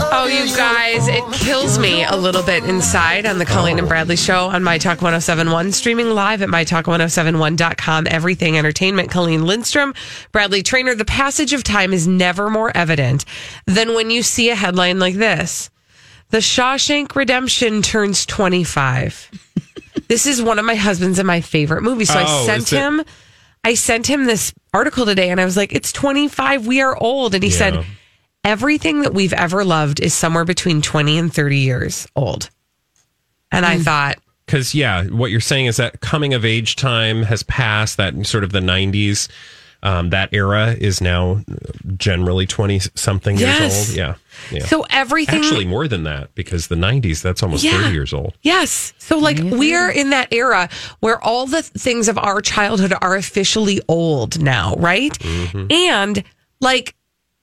Oh, you guys, it kills me a little bit inside on the Colleen and Bradley show on My Talk 1071, streaming live at MyTalk1071.com. Everything Entertainment. Colleen Lindstrom, Bradley Traynor. The passage of time is never more evident than when you see a headline like this The Shawshank Redemption turns 25. this is one of my husband's and my favorite movies. So I Oh, sent him. I sent him this article today and I was like, it's 25. We are old. And he Yeah. said, everything that we've ever loved is somewhere between 20 and 30 years old. And Hmm. I thought, Because yeah, what you're saying is that coming of age time has passed. That sort of the '90s, um, that era is now generally twenty something Yes. years old. Yeah, yeah. so everything. Actually, more than that because the '90s that's almost Yeah. thirty years old. Yes. So, like, we're in that era where all the things of our childhood are officially old now, right? Mm-hmm. And, like,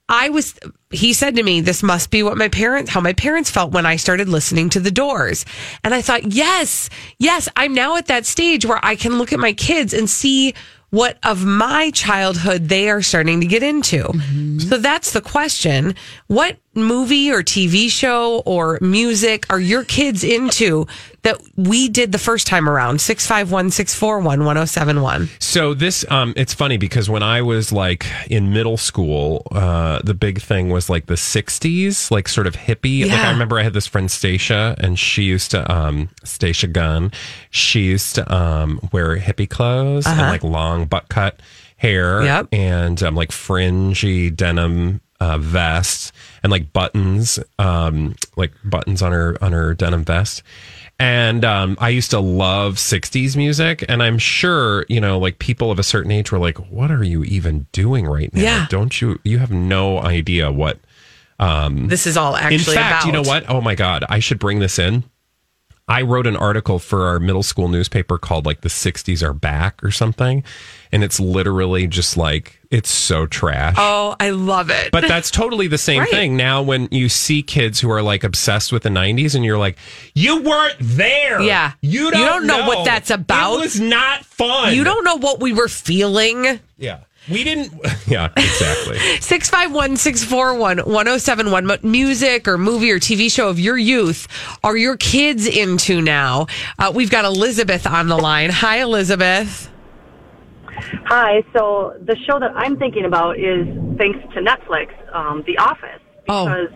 I was, he said to me, this must be what my parents, how my parents felt when I started listening to the doors. And I thought, yes, yes, I'm now at that stage where I can look at my kids and see what of my childhood they are starting to get into. Mm-hmm. So that's the question. What movie or TV show or music are your kids into that we did the first time around? 651 641 1071. So this, um, it's funny because when I was like in middle school, uh, the big thing was like the '60s, like sort of hippie. Like I remember I had this friend Stacia, and she used to, um, Stacia Gunn. She used to um, wear hippie clothes and like long butt cut hair, Yep. and um, like fringy denim uh, vest and like buttons, um, like buttons on her on her denim vest. And um, I used to love 60s music. And I'm sure, you know, like people of a certain age were like, what are you even doing right now? Yeah. Don't you, you have no idea what. Um, This is all actually in fact, about. you know what? Oh my God, I should bring this in. I wrote an article for our middle school newspaper called like the 60s are back or something. And it's literally just like, it's so trash. Oh, I love it. But that's totally the same Right. thing. Now, when you see kids who are like obsessed with the 90s and you're like, you weren't there. Yeah. You don't, you don't know what that's about. It was not fun. you don't know what we were feeling. Yeah. We didn't. Yeah, exactly. 651 641 1071. What music or movie or TV show of your youth are your kids into now? Uh, we've got Elizabeth on the line. Hi, Elizabeth. Hi. So the show that I'm thinking about is thanks to Netflix, um, The Office, Oh. because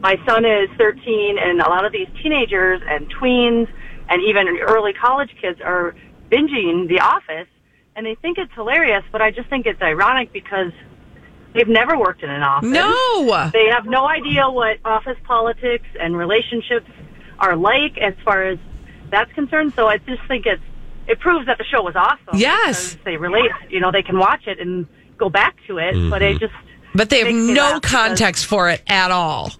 my son is 13, and a lot of these teenagers and tweens and even early college kids are binging The Office, and they think it's hilarious. But I just think it's ironic because they've never worked in an office. No. They have no idea what office politics and relationships are like as far as that's concerned. So I just think it's it proves that the show was awesome. Yes. they relate. You know, they can watch it and go back to it, but it mm-hmm. just But they have no laugh because- context for it at all.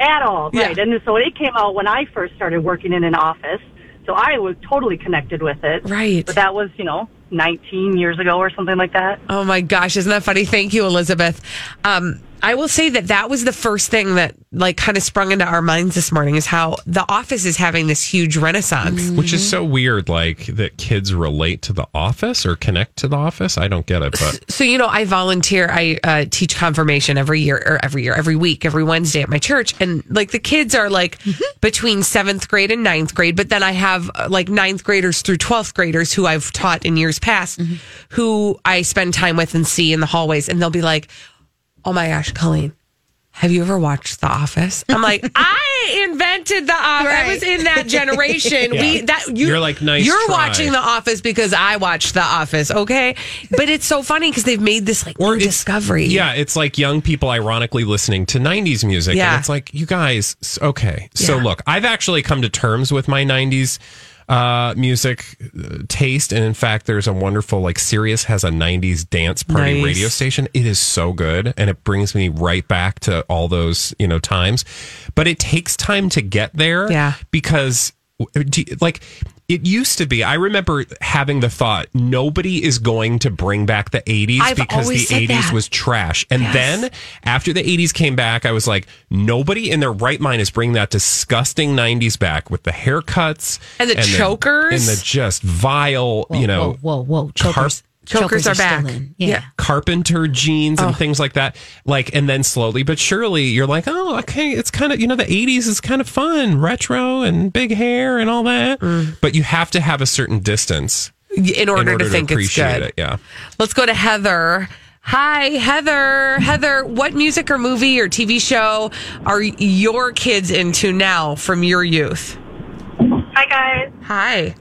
at all, right? Yeah. And so it came out when I first started working in an office, so I was totally connected with it. Right. But that was, you know, 19 years ago or something like that. Oh my gosh, isn't that funny? Thank you, Elizabeth. Um, I will say that that was the first thing that like kind of sprung into our minds this morning is how the office is having this huge renaissance. Which is so weird, like that kids relate to the office or connect to the office. I don't get it, but So you know, I volunteer. I uh, teach confirmation every year, or every year, every week, every Wednesday at my church, and like the kids are like between seventh grade and ninth grade. But then I have uh, like ninth graders through twelfth graders who I've taught in years past, who I spend time with and see in the hallways, and they'll be like, "Oh my gosh, Colleen." have you ever watched The Office? I'm like, I invented The Office. I was in that generation. We that you, You're like, nice You're try. watching The Office because I watched The Office. Okay, but it's so funny because they've made this like it's- discovery. Yeah, it's like young people ironically listening to 90s music. Yeah. And it's like, you guys, okay. So Yeah. look, I've actually come to terms with my 90s uh, music uh, taste. And in fact, there's a wonderful, like, Sirius has a 90s dance party Nice. radio station. It is so good. And it brings me right back to all those, you know, times. But it takes time to get there. Yeah. Because, like, it used to be. I remember having the thought nobody is going to bring back the 80s I've because the 80s that. was trash. And Yes. then after the 80s came back, I was like, nobody in their right mind is bringing that disgusting 90s back with the haircuts And the chokers. and the just vile, you know, whoa, whoa, whoa. Chokers, Chokers are still back. in. Yeah. Yeah. carpenter jeans Oh. and things like that. Like, and then slowly but surely you're like, oh, okay, it's kind of, you know, the 80s is kind of fun, retro and big hair and all that. Mm. But you have to have a certain distance in order, to think it's appreciate good. it. Yeah. Let's go to Heather. Hi, Heather. Heather, what music or movie or TV show are your kids into now from your youth? Hi, guys. Hi.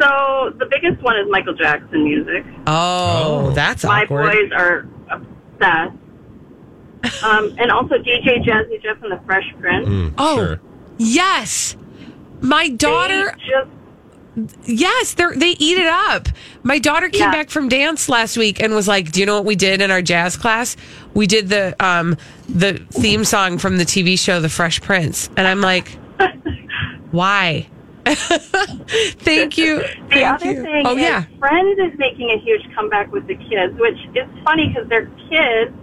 So the biggest one is Michael Jackson music. Oh, that's My awkward. boys are obsessed. Um, and also DJ Jazzy Jeff and the Fresh Prince. Mm, Oh, sure. yes. My daughter, They just yes, they they eat it up. My daughter came Yeah. back from dance last week and was like, "Do you know what we did in our jazz class? We did the um the theme song from the TV show The Fresh Prince." And I'm like, "Why?" Thank you. The Thank other you. thing oh is yeah. Friends is making a huge comeback with the kids, which is funny because they're kids,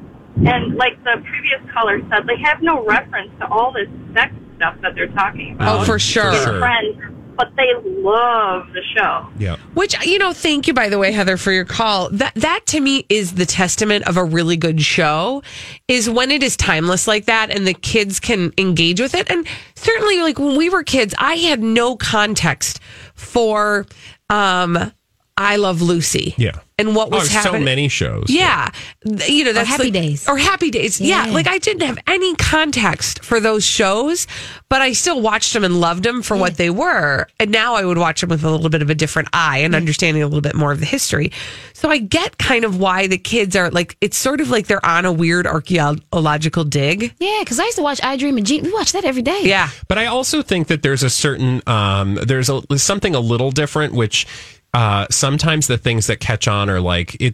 and like the previous caller said, they have no reference to all this sex stuff that they're talking oh, about. Oh, for sure. in sure. Friends, but they love the show. Yeah. Which you know, thank you by the way, Heather, for your call. That that to me is the testament of a really good show, is when it is timeless like that, and the kids can engage with it. And certainly, like when we were kids, I had no context for um, "I Love Lucy." Yeah. and what was oh, happening. so many shows. Yeah, Th- you know that's Happy like- Days. or Happy Days. Yeah. Yeah. like I didn't have any context for those shows, but I still watched them and loved them for what they were. And now I would watch them with a little bit of a different eye and understanding a little bit more of the history. So I get kind of why the kids are like. It's sort of like they're on a weird archaeological dig. Yeah, because I used to watch I Dream of Jean. We watch that every day. Yeah, But I also think that there's a certain um, there's a something a little different, which uh, sometimes the things that catch on are like it.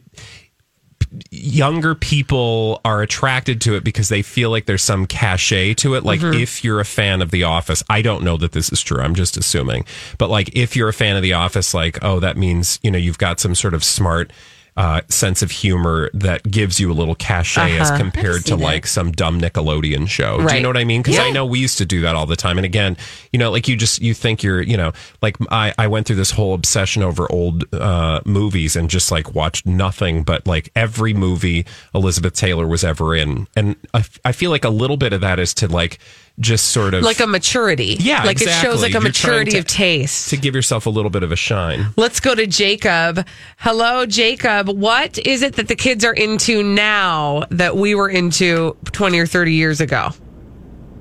Younger people are attracted to it because they feel like there's some cachet to it. Like if you're a fan of The Office, I don't know that this is true. I'm just assuming. But like if you're a fan of The Office, like oh, that means you know you've got some sort of smart uh, sense of humor that gives you a little cachet as compared to that. like some dumb Nickelodeon show. Do you know what I mean? Because I know we used to do that all the time. And again, you know, like you just you think you're, you know, like I I went through this whole obsession over old uh, movies and just like watched nothing but like every movie Elizabeth Taylor was ever in, and I, I feel like a little bit of that is to like just sort of like a maturity. Yeah, like it shows like a You're maturity to- of taste. to give yourself a little bit of a shine. Let's go to Jacob. Hello, Jacob. What is it that the kids are into now that we were into 20 or 30 years ago?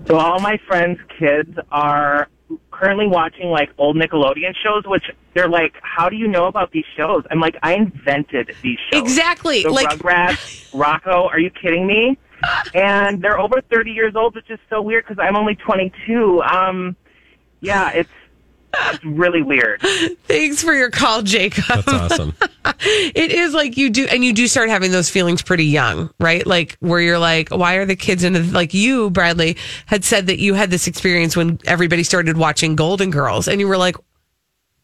So all my friends' kids are currently watching like old Nickelodeon shows, which they're like, "How do you know about these shows?" I'm like, "I invented these shows." Exactly. The like Rugrats, Rocko. Are you kidding me? And they're over 30 years old, which is so weird because I'm only 22. Um, yeah, it's it's really weird. thanks for your call, Jacob. That's awesome. It is like you do, and you do start having those feelings pretty young, right? Like where you're like, why are the kids into like you, Bradley, had said that you had this experience when everybody started watching Golden Girls, and you were like,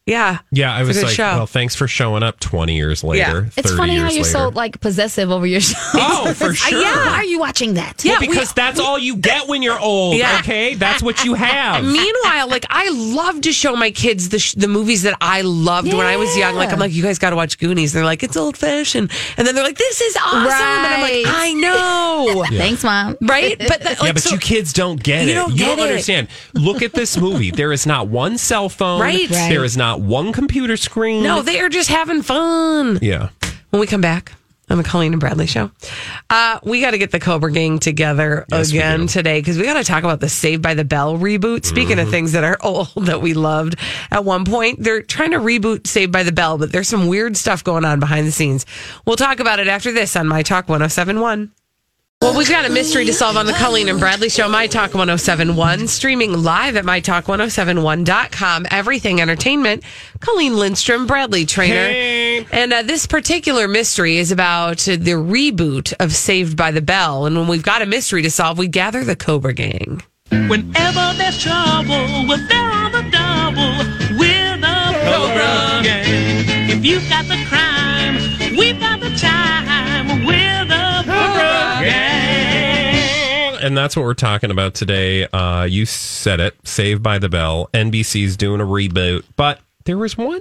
yeah, Yeah, I It's a was like, show. well, thanks for showing up 20 years later. Yeah. It's 30 funny how years you're so like possessive over your show. Oh, for sure. Why are you watching that? Yeah, Well, we- because that's all you get when you're old. Yeah. Okay, that's what you have. Meanwhile, like I love to show my kids the sh- the movies that I loved when I was young. Like I'm like, you guys got to watch Goonies. They're like, it's old fashioned, and then they're like, this is awesome, and I'm like, I know, Thanks, mom. right? But the, like, yeah, but so- you kids don't get You it. don't you get don't it. understand. Look at this movie. There is not one cell phone. Right. Right. There is not one computer screen. no, they are just having fun. Yeah. When we come back, on the Colleen and Bradley show. Uh, we got to get the Cobra Gang together Yes, again today because we got to talk about the Saved by the Bell reboot. Speaking Mm-hmm. of things that are old that we loved at one point, they're trying to reboot Saved by the Bell, but there's some weird stuff going on behind the scenes. We'll talk about it after this on My Talk 1071. Well, we've got a mystery to solve on the Colleen and Bradley Show, My Talk 1071, streaming live at MyTalk1071.com. Everything Entertainment. Colleen Lindstrom, Bradley Traynor. Hey. And uh, this particular mystery is about uh, the reboot of Saved by the Bell. And when we've got a mystery to solve, we gather the Cobra Gang. Whenever there's trouble, we're there on the double. We're the Cobra Gang. If you've got the crime, And that's what we're talking about today. Uh, you said it. Saved by the Bell. NBC's doing a reboot, but there was one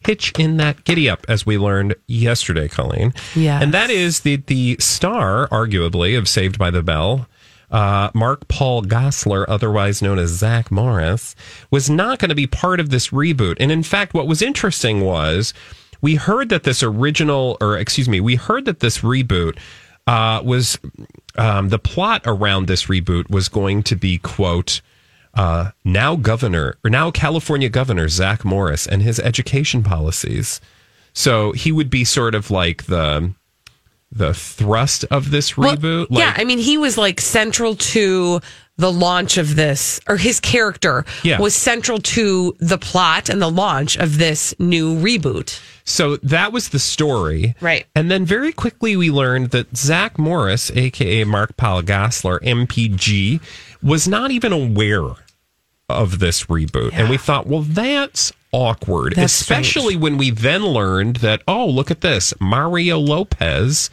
hitch in that giddy up, as we learned yesterday, Colleen. Yes. And that is the the star, arguably, of Saved by the Bell. Uh, Mark Paul Gosselaar, otherwise known as Zach Morris, was not going to be part of this reboot. And in fact, what was interesting was we heard that this original, or excuse me, we heard that this reboot uh, was um, the plot around this reboot was going to be quote uh, now governor or now California governor Zach Morris and his education policies. So he would be sort of like the the thrust of this Well, reboot. yeah, I mean, he was like central to the launch of this, or his character Yeah. was central to the plot and the launch of this new reboot. So that was the story. Right. And then very quickly we learned that Zach Morris, aka Mark Paul Gosselaar, MPG, was not even aware of this reboot. And we thought, well, that's awkward. That's Especially when we then learned that, oh, look at this. Mario Lopez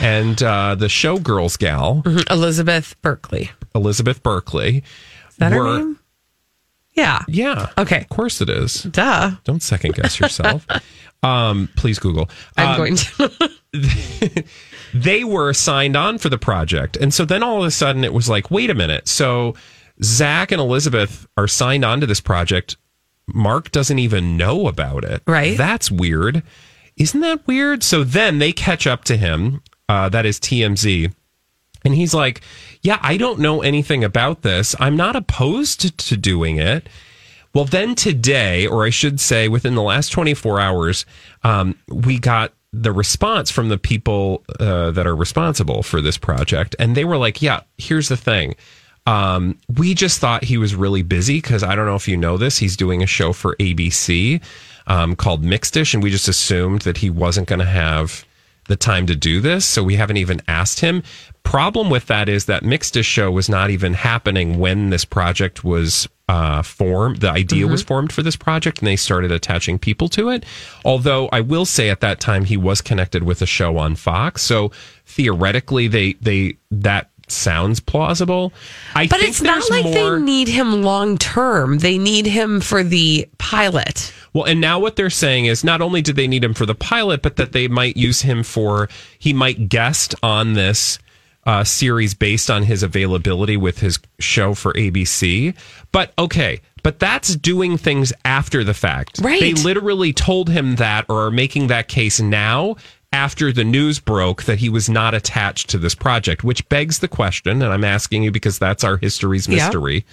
and uh, the showgirls gal, Elizabeth Berkley. Elizabeth Berkley. Is that her name? Yeah. Yeah. Okay. Of course it is. Duh. Don't second guess yourself. um, please Google. I'm Um, going to. they were signed on for the project. And so then all of a sudden it was like, wait a minute. So Zach and Elizabeth are signed on to this project. Mark doesn't even know about it. Right. That's weird. Isn't that weird? So then they catch up to him. Uh, that is TMZ. And he's like, Yeah, I don't know anything about this. I'm not opposed to, doing it. Well, then today, or I should say within the last 24 hours, um, we got the response from the people uh, that are responsible for this project. And they were like, Yeah, here's the thing. Um, we just thought he was really busy because I don't know if you know this. He's doing a show for ABC um, called Mixed-ish, and we just assumed that he wasn't going to have the time to do this. So we haven't even asked him. Problem with that is that Mixed-ish show was not even happening when this project was uh, formed. The idea was formed for this project, and they started attaching people to it. Although I will say at that time he was connected with a show on Fox, so theoretically they they that sounds plausible. I But think it's not like more- they need him long term. They need him for the pilot. Well, and now what they're saying is not only did they need him for the pilot, but that they might use him for he might guest on this uh, series based on his availability with his show for ABC. But okay, but that's doing things after the fact. Right. They literally told him that or are making that case now after the news broke that he was not attached to this project, which begs the question, and I'm asking you because that's our history's Yeah. mystery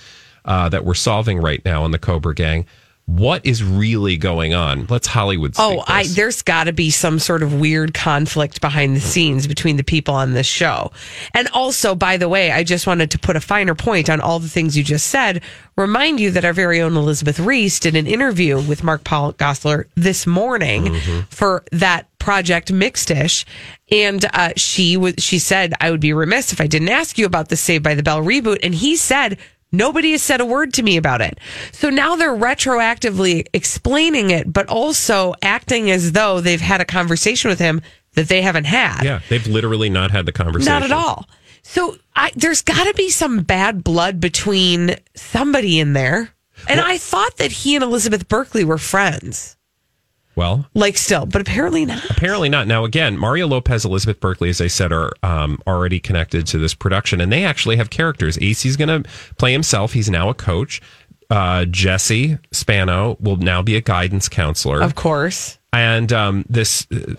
uh, that we're solving right now on the Cobra Gang. What is really going on? Let's Hollywood. Oh, I there's got to be some sort of weird conflict behind the scenes between the people on this show. And also, by the way, I just wanted to put a finer point on all the things you just said. Remind you that our very own Elizabeth Reese did an interview with Mark Paul Gosselaar this morning Mm-hmm. for that project Mixed-ish, and uh, she was she said I would be remiss if I didn't ask you about the Saved by the Bell reboot, and he said. Nobody has said a word to me about it. So now they're retroactively explaining it, but also acting as though they've had a conversation with him that they haven't had. yeah, they've literally not had the conversation. Not at all. So I, there's got to be some bad blood between somebody in there. And I thought that he and Elizabeth Berkley were friends, Well, like still, but apparently not. Apparently not. Now, again, Mario Lopez, Elizabeth Berkley, as I said, are um, already connected to this production, and they actually have characters. AC's going to play himself. He's now a coach. Uh, Jesse Spano will now be a guidance counselor. Of course. And um, this uh,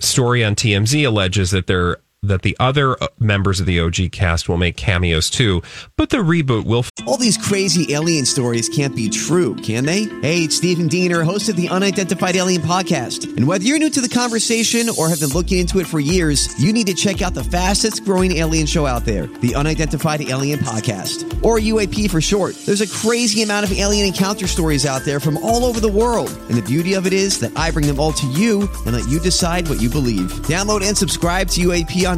story on TMZ alleges that they're that the other uh, members of the OG cast will make cameos too, but the reboot will All these crazy alien stories can't be true, can they? Hey, it's Stephen Diener, host of the Unidentified Alien Podcast. And whether you're new to the conversation or have been looking into it for years, you need to check out the fastest growing alien show out there, the Unidentified Alien Podcast, or UAP for short. There's a crazy amount of alien encounter stories out there from all over the world. And the beauty of it is that I bring them all to you and let you decide what you believe. Download and subscribe to UAP on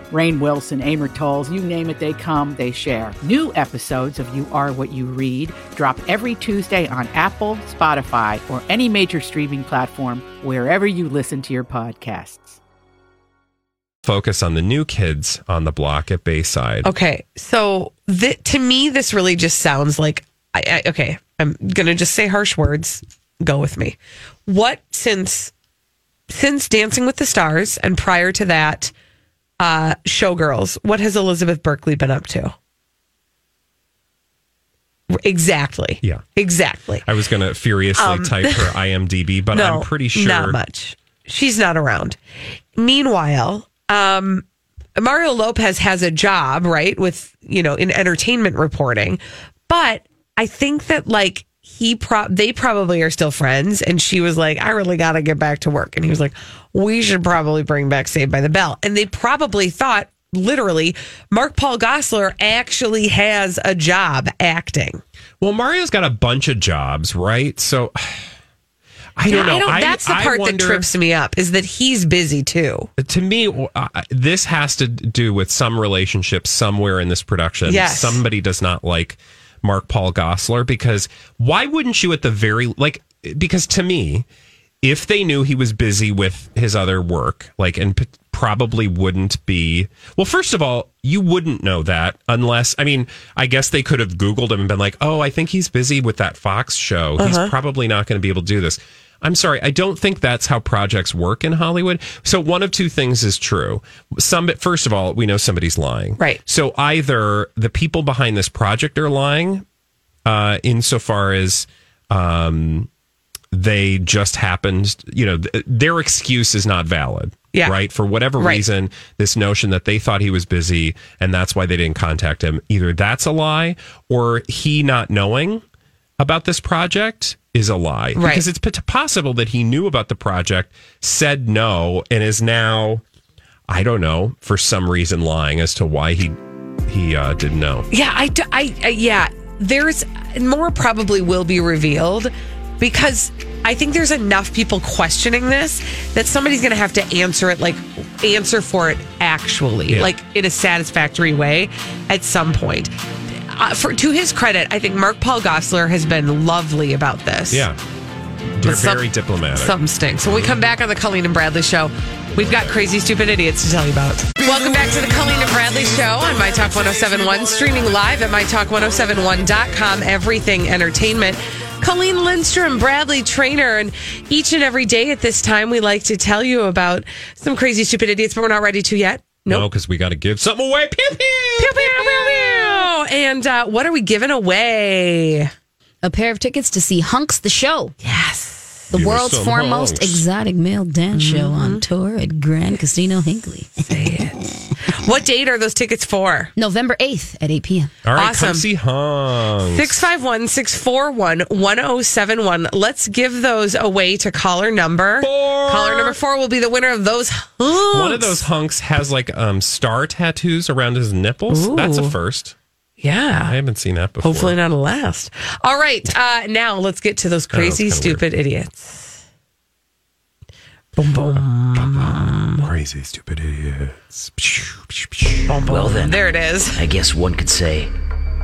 Rainn Wilson, Amor Towles, you name it, they come, they share. New episodes of You Are What You Read drop every Tuesday on Apple, Spotify, or any major streaming platform wherever you listen to your podcasts. focus on the new kids on the block at Bayside. Okay, so th- to me, this really just sounds like I, I okay. I'm gonna just say harsh words. Go with me. What since since Dancing with the Stars and prior to that, uh, Showgirls. What has Elizabeth Berkley been up to? Exactly. Yeah. Exactly. I was going to furiously Um, type her IMDb, but I'm pretty sure Not much. She's not around. Meanwhile, um, Mario Lopez has a job, right, with, you know, in entertainment reporting. But I think that, like, he pro they probably are still friends. And she was like, I really got to get back to work. And he was like, we should probably bring back Saved by the Bell. And they probably thought, literally, Mark Paul Gosselaar actually has a job acting. Well, Mario's got a bunch of jobs, right? So I don't know. I that's the I part that trips me up is that he's busy too. To me, uh, this has to do with some relationship somewhere in this production. Yes. Somebody does not like Mark Paul Gosselaar because why wouldn't you at the very like because to me if they knew he was busy with his other work like and p- probably wouldn't be well first of all you wouldn't know that unless i mean i guess they could have googled him and been like oh i think he's busy with that fox show Uh-huh. he's probably not going to be able to do this i'm sorry i don't think that's how projects work in hollywood so one of two things is true some first of all we know somebody's lying Right. so either the people behind this project are lying uh, insofar as um, they just happened, you know, th- their excuse is not valid. Yeah. Right. For whatever Right. reason, this notion that they thought he was busy and that's why they didn't contact him, either that's a lie or he not knowing about this project is a lie. Right. Because it's p- possible that he knew about the project, said no, and is now, I don't know, for some reason lying as to why he he uh, didn't know. Yeah, I, I- I- yeah, there's more probably will be revealed because I think there's enough people questioning this that somebody's going to have to answer it, like answer for it actually, Yeah. like in a satisfactory way at some point. Uh, for to his credit, I think Mark Paul Gosselaar has been lovely about this. Yeah. They're some- very diplomatic. Something stinks. When we come back on the Colleen and Bradley show, we've got crazy, stupid idiots to tell you about. Welcome back to the Colleen and Bradley show on My Talk 1071, streaming live at MyTalk1071.com, everything entertainment. Colleen Lindstrom, Bradley Traynor, and each and every day at this time, we like to tell you about some crazy, stupid idiots, but we're not ready to yet. No, because we got to give something away. Pew, pew. Pew, pew, pew, pew. And uh, what are we giving away? A pair of tickets to see Hunks the Show. Yes. The Give us world's some foremost hunks. exotic male dance show on tour at Grand Casino Hinckley. What date are those tickets for? November 8th at 8 p.m. All right, Awesome. come see Hunks. 651 641 1071. Let's give those away to caller number. Four. Caller number four will be the winner of those. One of those hunks has like um star tattoos around his nipples. That's a Ooh. first. I Yeah. haven't seen that before. Hopefully not a last. All right. Uh, now let's get to those crazy, kinda stupid idiots. Boom, boom, Crazy stupid idiots. boom, boom. Well then. There it is. I guess one could say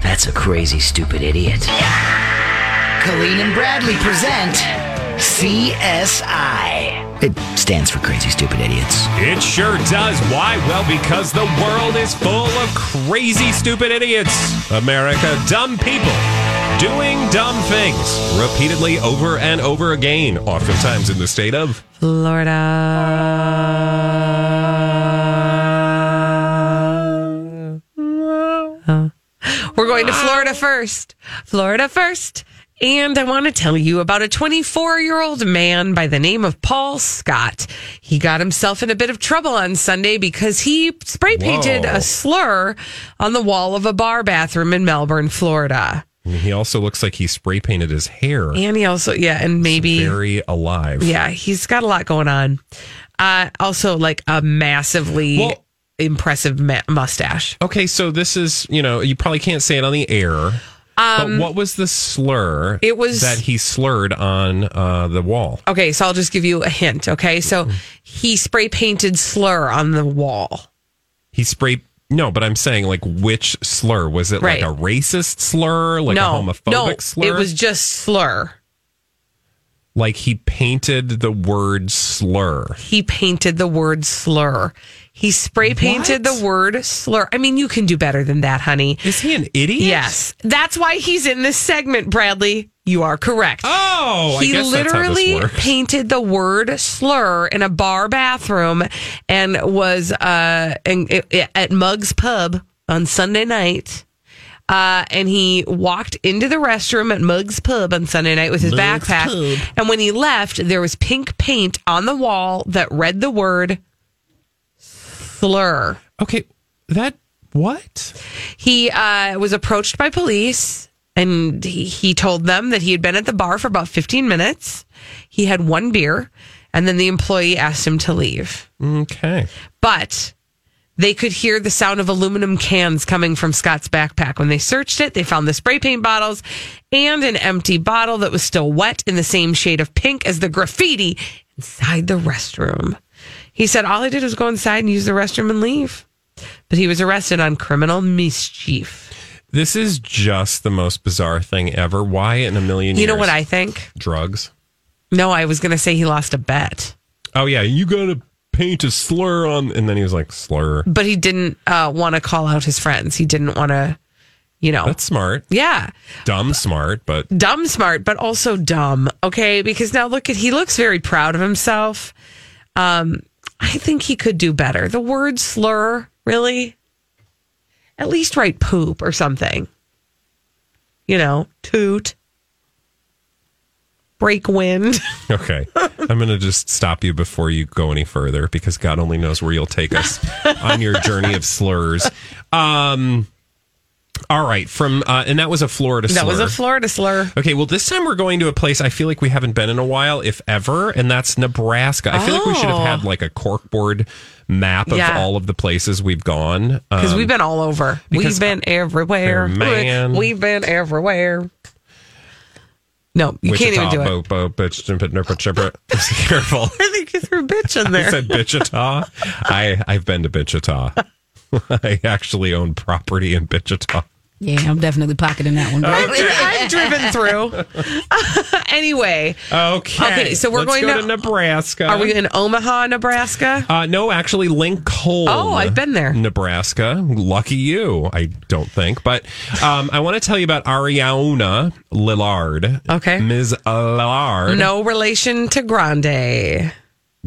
that's a crazy, stupid idiot. Colleen and Bradley present CSI. It stands for Crazy Stupid Idiots. It sure does. Why? Well, because the world is full of crazy, stupid idiots. America, dumb people doing dumb things repeatedly over and over again, oftentimes in the state of Florida. Oh. We're going to Florida first. Florida first. And I want to tell you about a 24 year old man by the name of Paul Scott. He got himself in a bit of trouble on Sunday because he spray painted Whoa. a slur on the wall of a bar bathroom in Melbourne, Florida. He also looks like he spray painted his hair. And he also, yeah, and maybe. very alive. Yeah, he's got a lot going on. Uh, also, like a massively Well- impressive ma- mustache. Okay, so this is, you know, you probably can't say it on the air. but what was the slur Um, it was- that he slurred on uh, the wall? Okay, so I'll just give you a hint. Okay, so he spray painted slur on the wall. He sprayed. No, but I'm saying, like, which slur? Was it Right. like a racist slur? Like no, a homophobic no, slur? it was just slur. like he painted the word slur. He painted the word slur. He spray painted What? the word slur. I mean, you can do better than that, honey. Is he an idiot? Yes, that's why he's in this segment, Bradley. You are correct. Oh, I he guess that's how this literally painted the word slur in a bar bathroom and was uh in, i- at Muggs Pub on Sunday night. Uh, and he walked into the restroom at Muggs Pub on Sunday night with his backpack. Pub. And when he left, there was pink paint on the wall that read the word slur. Okay, that what? He uh, was approached by police and he, he told them that he had been at the bar for about 15 minutes. He had one beer and then the employee asked him to leave. Okay. But they could hear the sound of aluminum cans coming from Scott's backpack. When they searched it, they found the spray paint bottles and an empty bottle that was still wet in the same shade of pink as the graffiti inside the restroom. He said all he did was go inside and use the restroom and leave. But he was arrested on criminal mischief. This is just the most bizarre thing ever. Why in a million years? You know what I think? drugs. No, I was going to say he lost a bet, Oh yeah, you gotta paint a slur on, and then he was like slur. but he didn't uh, want to call out his friends. He didn't want to, you know. That's smart, yeah. dumb smart, but dumb smart, but also dumb. Okay, because now look at he looks very proud of himself. Um, I think he could do better. The word slur, really. At least write poop or something. You know, toot, break wind. okay. I'm gonna just stop you before you go any further because God only knows where you'll take us on your journey of slurs. Um. All right, from uh, and that was a Florida slur. That was a Florida slur. Okay, well, this time we're going to a place I feel like we haven't been in a while, if ever, and that's Nebraska. I feel like we should have Oh. had like a corkboard map of Yeah. all of the places we've gone. Because Um, we've been all over. We've been everywhere. Man. We've been everywhere. No, you can't even do it. Bo, bo, bitch, jump, nip, chipper. Careful. I think you threw bitch in there. I said Bichita. I I've been to Bichita. I actually own property in Bichita. Yeah, I'm definitely pocketing that one. I've driven through. anyway, Okay. Okay, so we're Let's going go to- to, Nebraska. are we in Omaha, Nebraska? Uh, no, actually, Lincoln. Oh, I've been there. Nebraska. Lucky you, I don't think. But um, I want to tell you about Ariana Lillard. Okay. Ms. Lillard. No relation to Grande.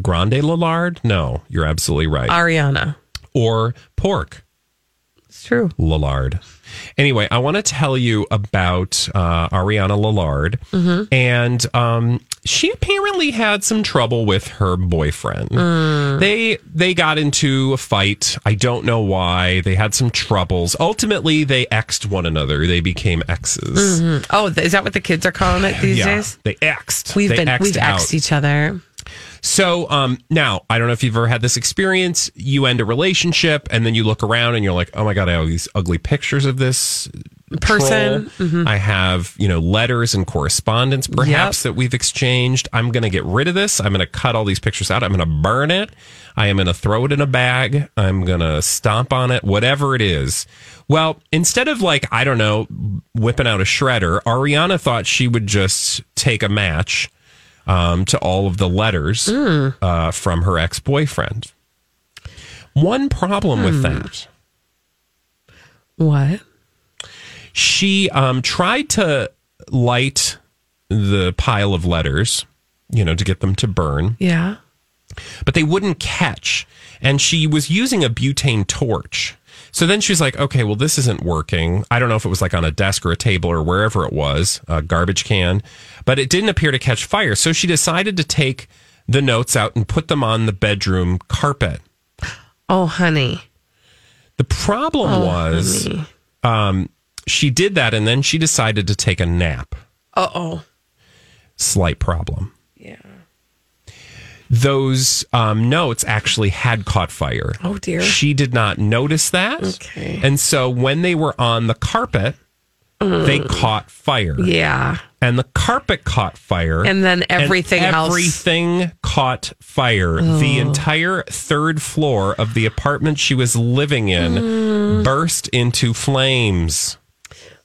Grande Lillard? No, you're absolutely right. Ariana. Or pork. It's true. Lillard. Anyway, I want to tell you about uh, Ariana Lillard, Mm-hmm. and um, she apparently had some trouble with her boyfriend. Mm. They they got into a fight. I don't know why. They had some troubles. Ultimately, they exed one another. They became exes. Oh, is that what the kids are calling it these Yeah, days? they exed. We've They been exed we've out. exed each other. So um, now, I don't know if you've ever had this experience. You end a relationship, and then you look around, and you're like, "Oh my god, I have these ugly pictures of this Person. Mhm. I have, you know, letters and correspondence, perhaps Yep. that we've exchanged. I'm going to get rid of this. I'm going to cut all these pictures out. I'm going to burn it. I am going to throw it in a bag. I'm going to stomp on it. Whatever it is." Well, instead of like I don't know, whipping out a shredder, Ariana thought she would just take a match um, to all of the letters uh, from her ex boyfriend. One problem with that, What? she um, tried to light the pile of letters, you know, to get them to burn, Yeah. but they wouldn't catch. And she was using a butane torch. So then she's like, okay, well, this isn't working. I don't know if it was like on a desk or a table or wherever it was, a garbage can, but it didn't appear to catch fire. So she decided to take the notes out and put them on the bedroom carpet. Oh, honey. The problem Oh, was um, she did that and then she decided to take a nap. Uh oh. Slight problem. Yeah. Those um, notes actually had caught fire. Oh, dear. She did not notice that. Okay. And so when they were on the carpet, they caught fire. Yeah. And the carpet caught fire. And then everything and else- Everything caught fire. The entire third floor of the apartment she was living in Mm. burst into flames.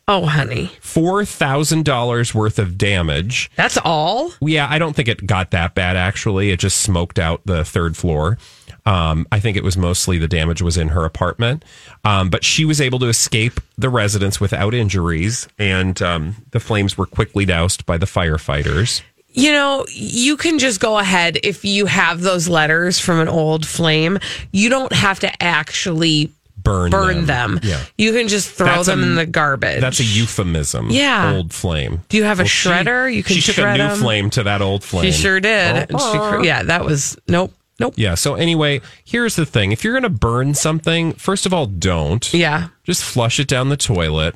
Oh, honey. $4,000 worth of damage. That's all? Yeah, I don't think it got that bad actually. It just smoked out the third floor. Um, I think it was mostly the damage was in her apartment. Um, but she was able to escape the residence without injuries, and um, the flames were quickly doused by the firefighters. You know, you can just go ahead if you have those letters from an old flame. You don't have to actually Burn, burn them. Yeah. You can just throw That's them a- in the garbage. That's a euphemism. Yeah. Old flame. Do you have a Well, she- shredder? you can she took shred a new them. flame to that old flame. She sure did. Oh, and she cr- oh. yeah, that was nope, nope. Yeah. So anyway, here's the thing: if you're going to burn something, first of all, don't. Yeah. Just flush it down the toilet.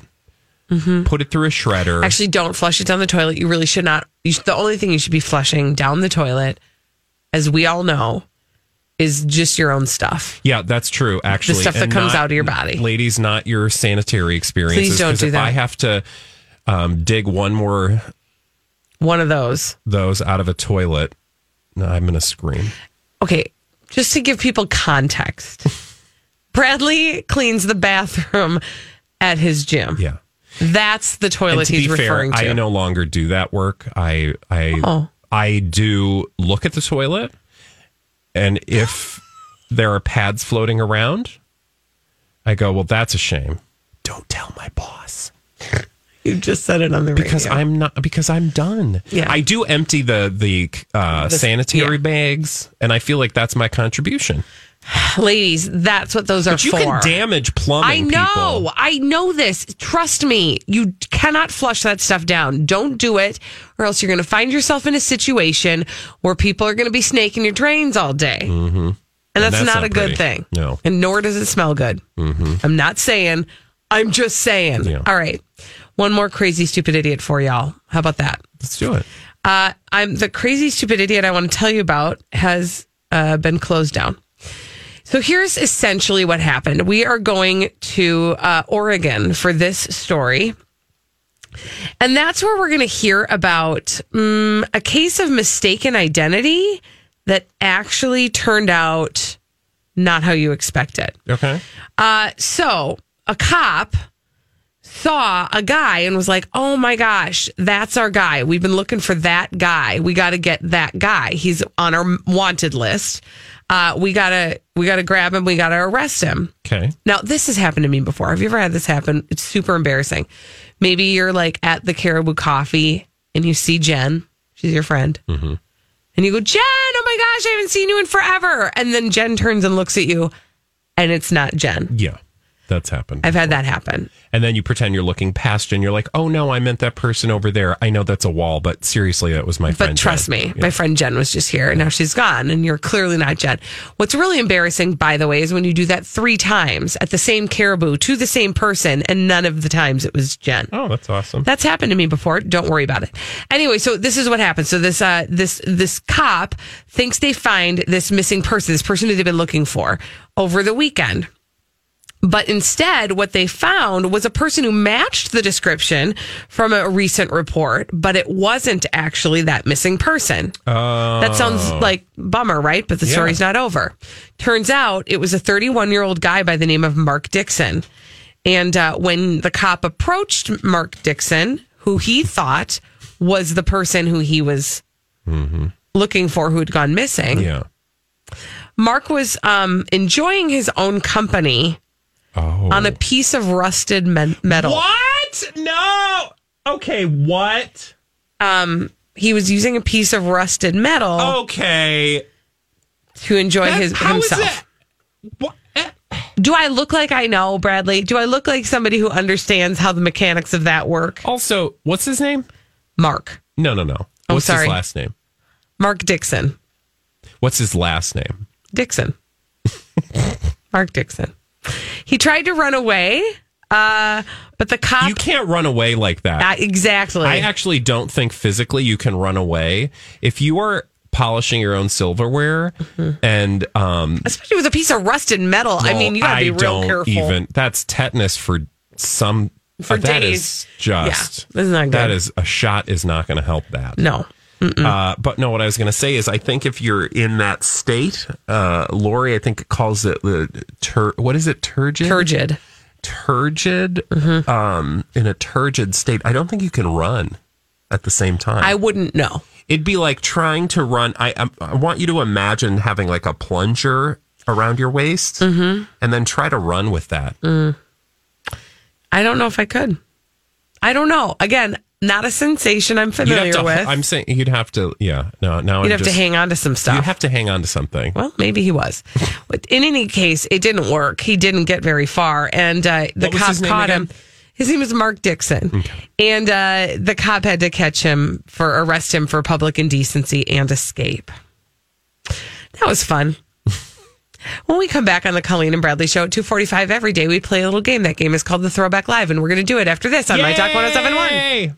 Mm-hmm. Put it through a shredder. Actually, don't flush it down the toilet. You really should not. You should, the only thing you should be flushing down the toilet, as we all know, is just your own stuff. yeah, that's true. Actually, the stuff that comes not- out of your body. ladies, not your sanitary experiences. Please don't do if that. I have to um, dig one more One of those. those out of a toilet, no, I'm going to scream. Okay, just to give people context, Bradley cleans the bathroom at his gym. Yeah. That's the toilet to he's be fair, referring to. I no longer do that work. I I Oh. I do look at the toilet, and if there are pads floating around, I go, "Well, that's a shame." Don't tell my boss you just said it on the because radio. I'm not because I'm done. Yeah. I do empty the the, uh, The- sanitary yeah. bags, and I feel like that's my contribution. Ladies, that's what those are But you for. can damage plumbing. I know. people. I know this. Trust me. You cannot flush that stuff down. Don't do it, or else you're going to find yourself in a situation where people are going to be snaking your drains all day. Mm-hmm. And, that's that's not, not a good thing. No. And nor does it smell good. Mm-hmm. I'm not saying, I'm just saying. Yeah. All right. One more crazy, stupid idiot for y'all. How about that? Let's do it. Uh, I'm the crazy, stupid idiot I want to tell you about has uh, been closed down. So here's essentially what happened. We are going to uh, Oregon for this story. And that's where we're going to hear about um, a case of mistaken identity that actually turned out not how you expected. Okay. Uh, so a cop saw a guy and was like, "Oh my gosh, that's our guy. We've been looking for that guy. We got to get that guy. He's on our wanted list. Uh, we gotta we gotta grab him. We gotta arrest him." Okay. Now, this has happened to me before. Have you ever had this happen? It's super embarrassing. Maybe you're like at the Caribou Coffee and you see Jen. She's your friend. Mm-hmm. And you go, Jen, oh my gosh, I haven't seen you in forever. And then Jen turns and looks at you and it's not Jen. Yeah, that's happened. I've had that happen. and then you pretend you're looking past and you're like, oh no, I meant that person over there. I know that's a wall, but seriously, that was my friend. But trust Jen. me, my friend Jen was just here and now she's gone and you're clearly not Jen. What's really embarrassing, by the way, is when you do that three times at the same caribou to the same person and none of the times it was Jen. Oh, that's awesome. That's happened to me before. Don't worry about it. Anyway, so this is what happened. So this uh this this cop thinks they find this missing person, this person who they've been looking for over the weekend. But instead, what they found was a person who matched the description from a recent report, but it wasn't actually that missing person. That sounds like bummer, right? But the Yeah. story's not over. Turns out it was a 31 year old guy by the name of Mark Dixon. And uh, when the cop approached Mark Dixon, who he thought was the person who he was looking for who had gone missing. Yeah. Mark was um, enjoying his own company Oh. on a piece of rusted metal. What? No. Okay. What? Um, he was using a piece of rusted metal Okay. to enjoy his how is himself. What? Do I look like I know, Bradley? Do I look like somebody who understands how the mechanics of that work? Also, what's his name? Mark. No, no, no. Oh, What's sorry. his last name? Mark Dixon. What's his last name? Dixon. Mark Dixon. He tried to run away, uh, but the cop. You can't run away like that. Uh, exactly. I actually don't think physically you can run away if you are polishing your own silverware and um Especially with a piece of rusted metal. I mean, you got to be I real don't careful. even that's tetanus for some For uh, that days. is just Yeah, that's not good. that is a shot is not going to help that No. Uh, but no, what I was going to say is, I think if you're in that state, uh, Lori, I think it calls it the tur- what is it, turgid? Turgid. Turgid. Mm-hmm. Um, in a turgid state, I don't think you can run at the same time. I wouldn't know. It'd be like trying to run. I I, I want you to imagine having like a plunger around your waist, Mm-hmm. and then try to run with that. I don't know if I could. I don't know. Again, not a sensation I'm familiar to, with. I'm saying you'd have to, yeah. No, now you'd I'm have just, to hang on to some stuff. You have to hang on to something. Well, maybe he was. but in any case, it didn't work. He didn't get very far, and uh, the cop caught him. His name was Mark Dixon, okay. and uh, the cop had to catch him for arrest him for public indecency and escape. That was fun. When we come back on the Colleen and Bradley show at 245 every day, we play a little game. That game is called the Throwback Live, and we're going to do it after this on Yay! My Talk 1071.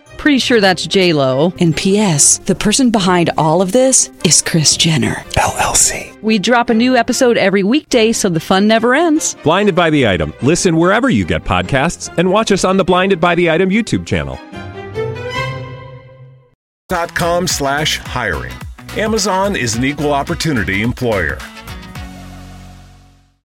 Pretty sure that's J Lo. And P.S. The person behind all of this is Kris Jenner LLC. We drop a new episode every weekday, so the fun never ends. Blinded by the item. Listen wherever you get podcasts, and watch us on the Blinded by the Item YouTube channel. Dot com slash hiring. Amazon is an equal opportunity employer.